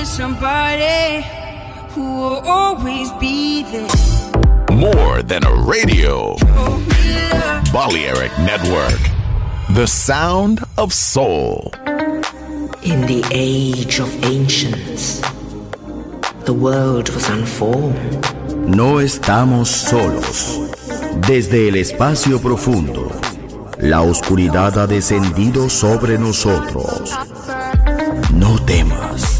needed somebody who will always be there. More than a radio. Balearic Network. The sound of soul. In the age of ancients, the world was unformed. No estamos solos. Desde el espacio profundo, la oscuridad ha descendido sobre nosotros. No temas,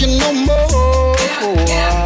you no more.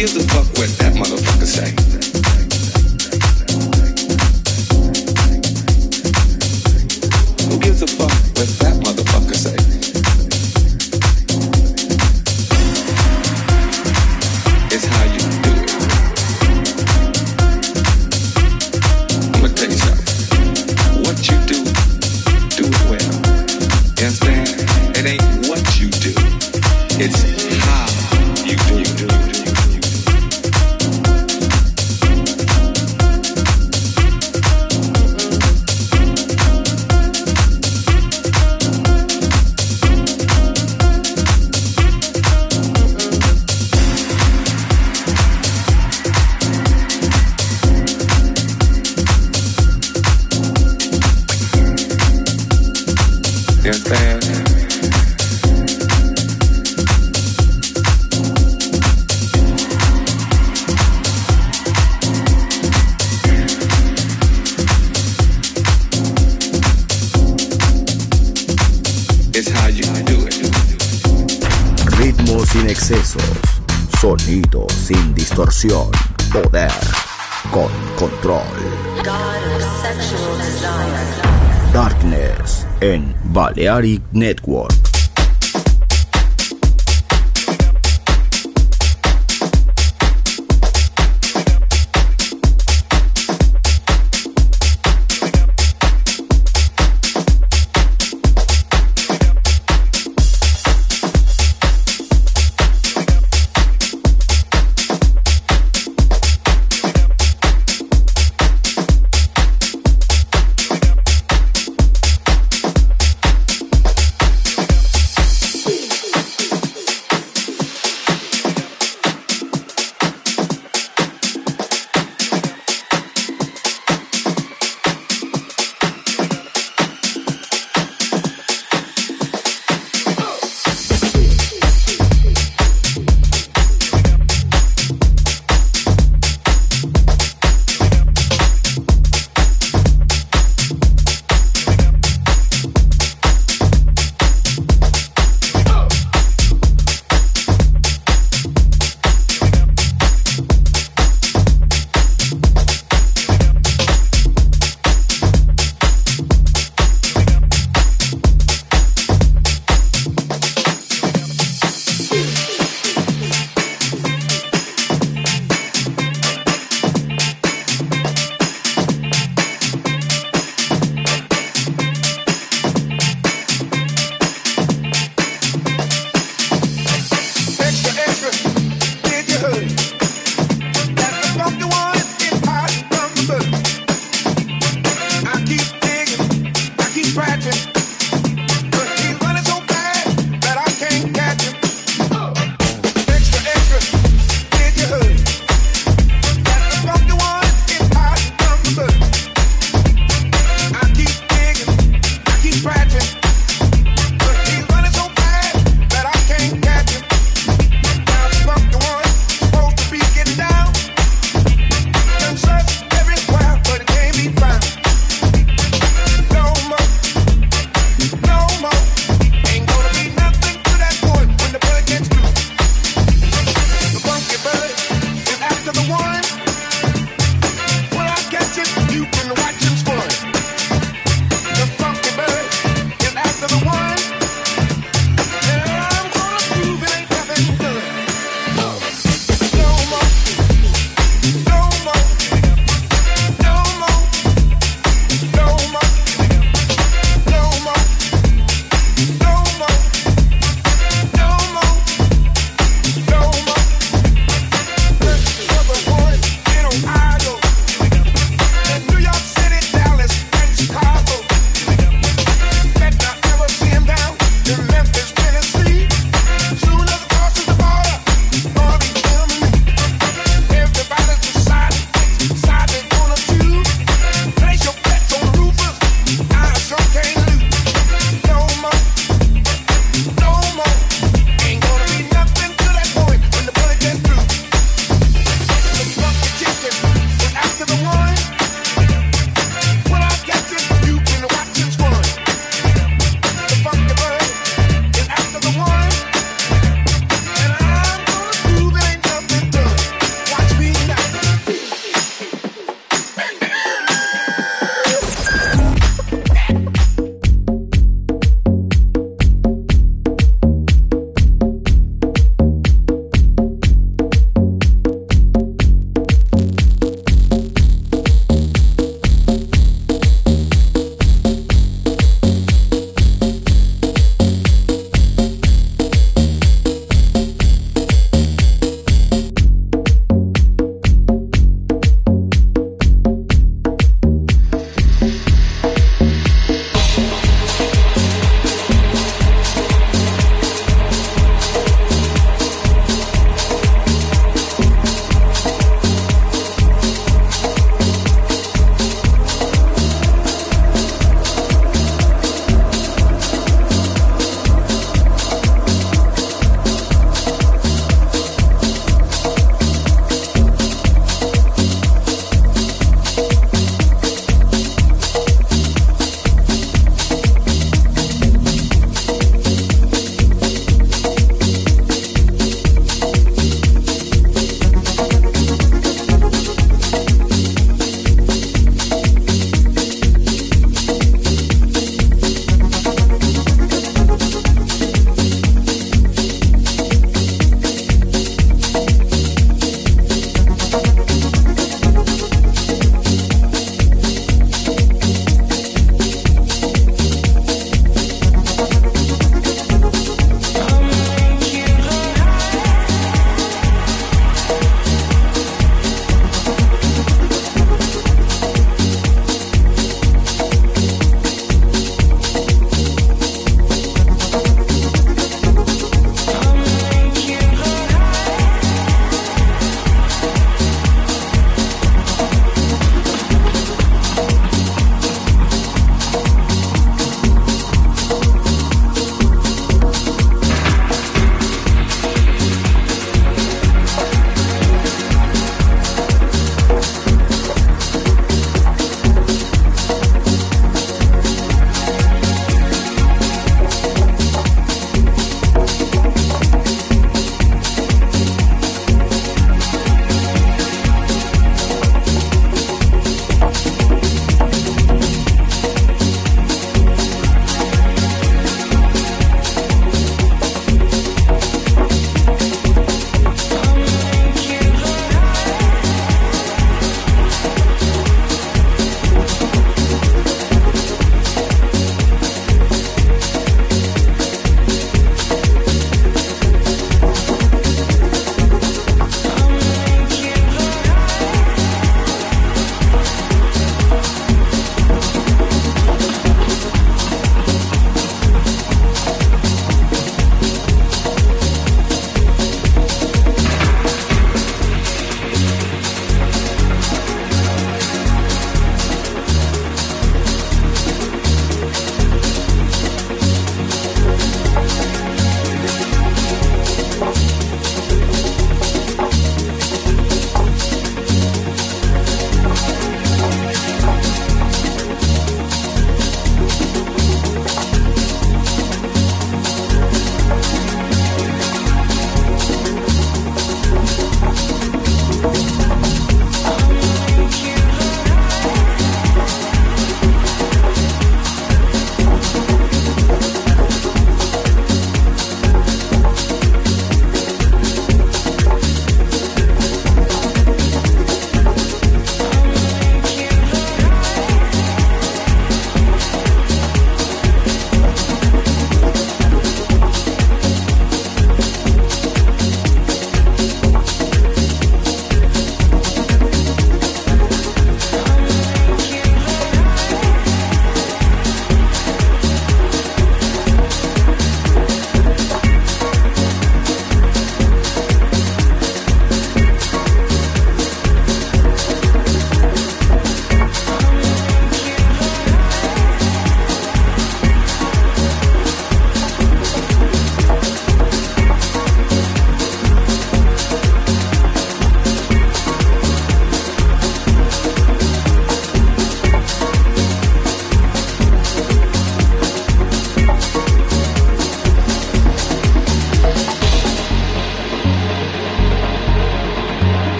give the fuck what that motherfucker say. Balearic Network.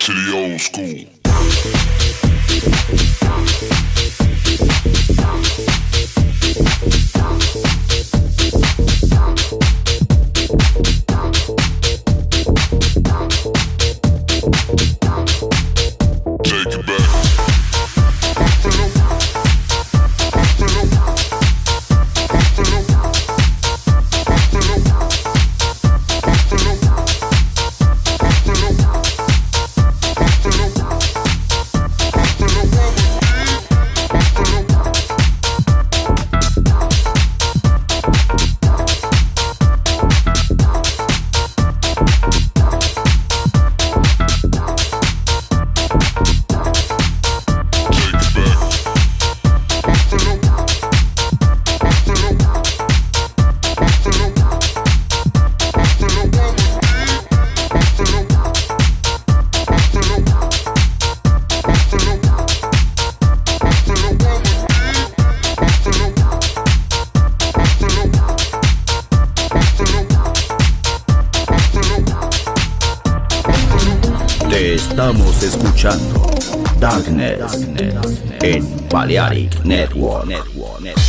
Estamos en Balearic Network.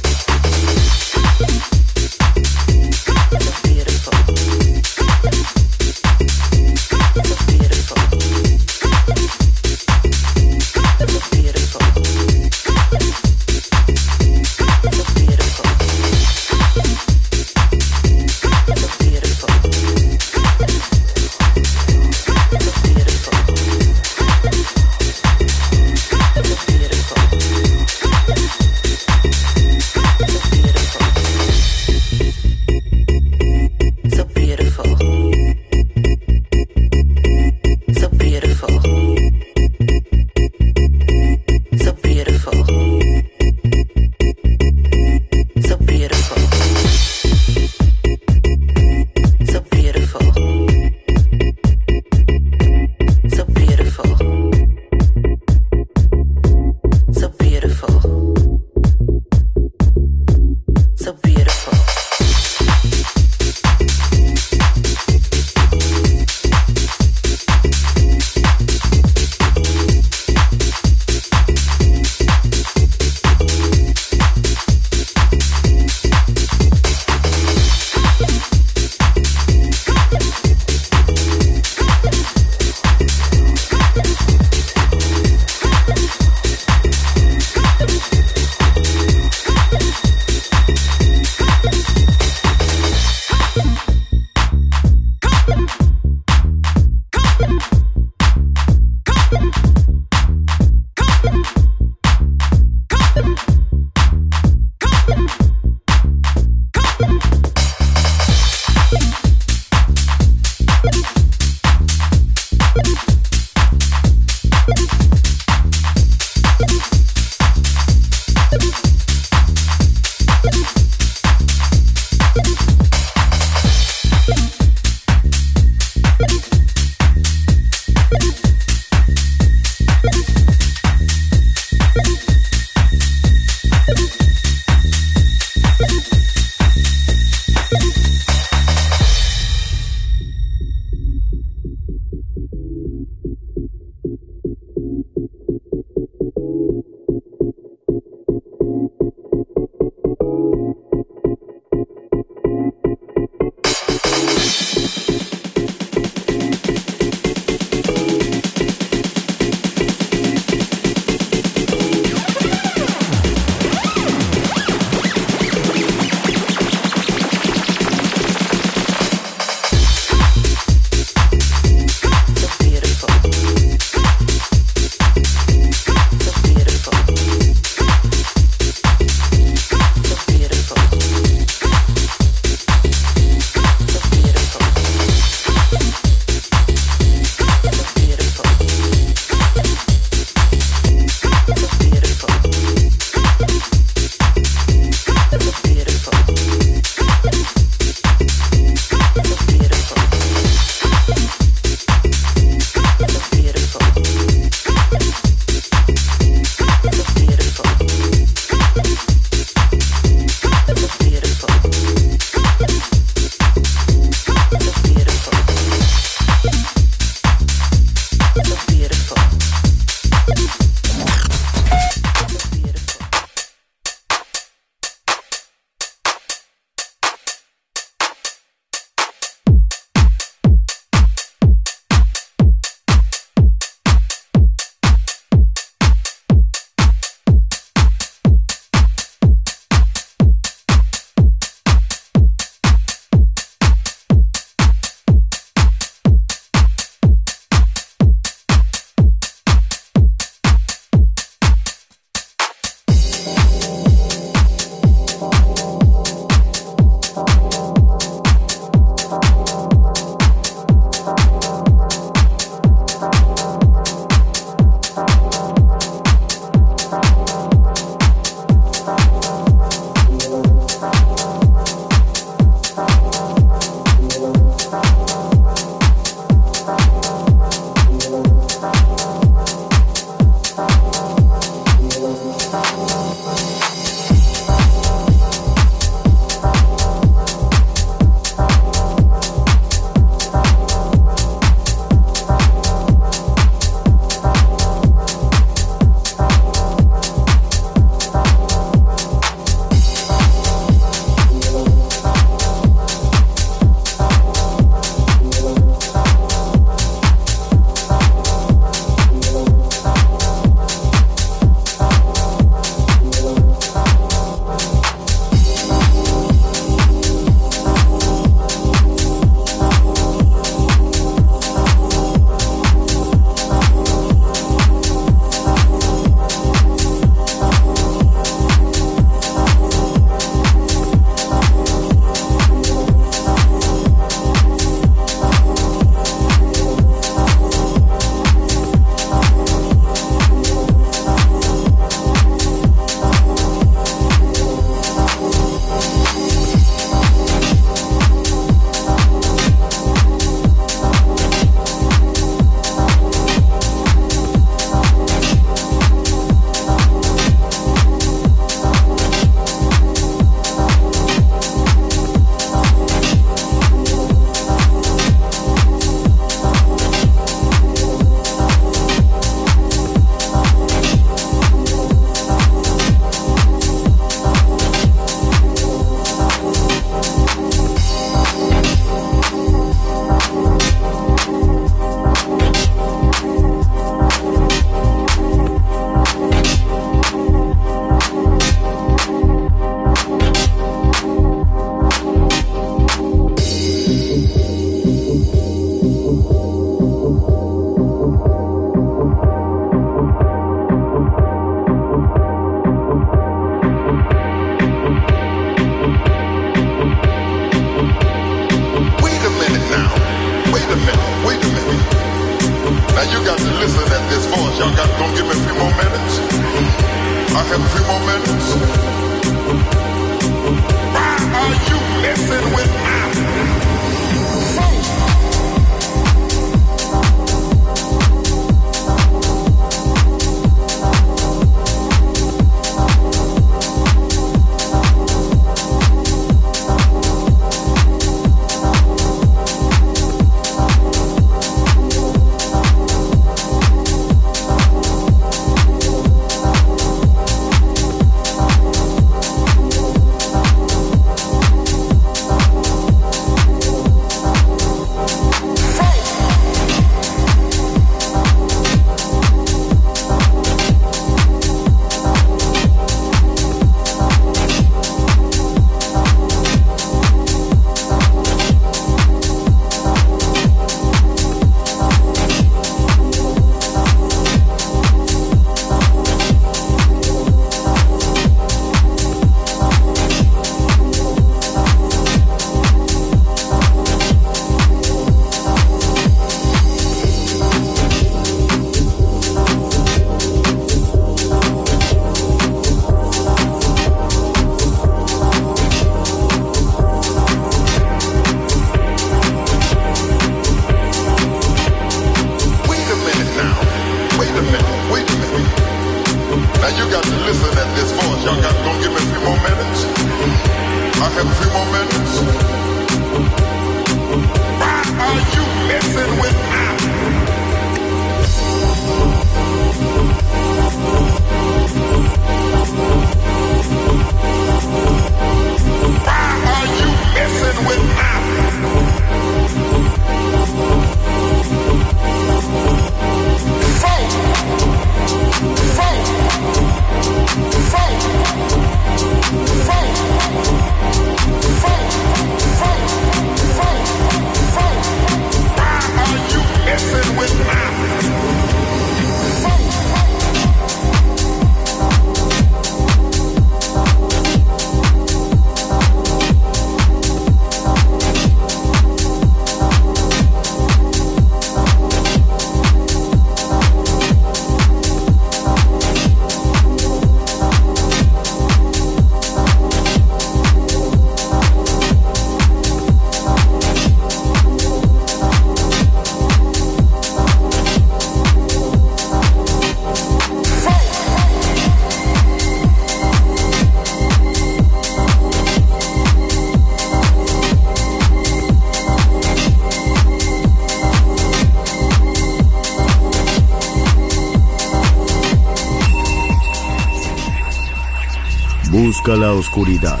La oscuridad.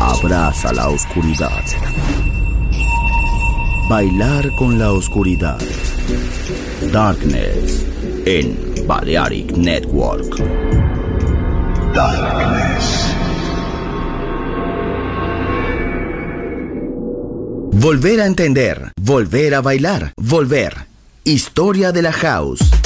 Abraza la oscuridad. Bailar con la oscuridad. Darkness en Balearic Network. Darkness. Volver a entender, volver a bailar, volver. Historia de la house.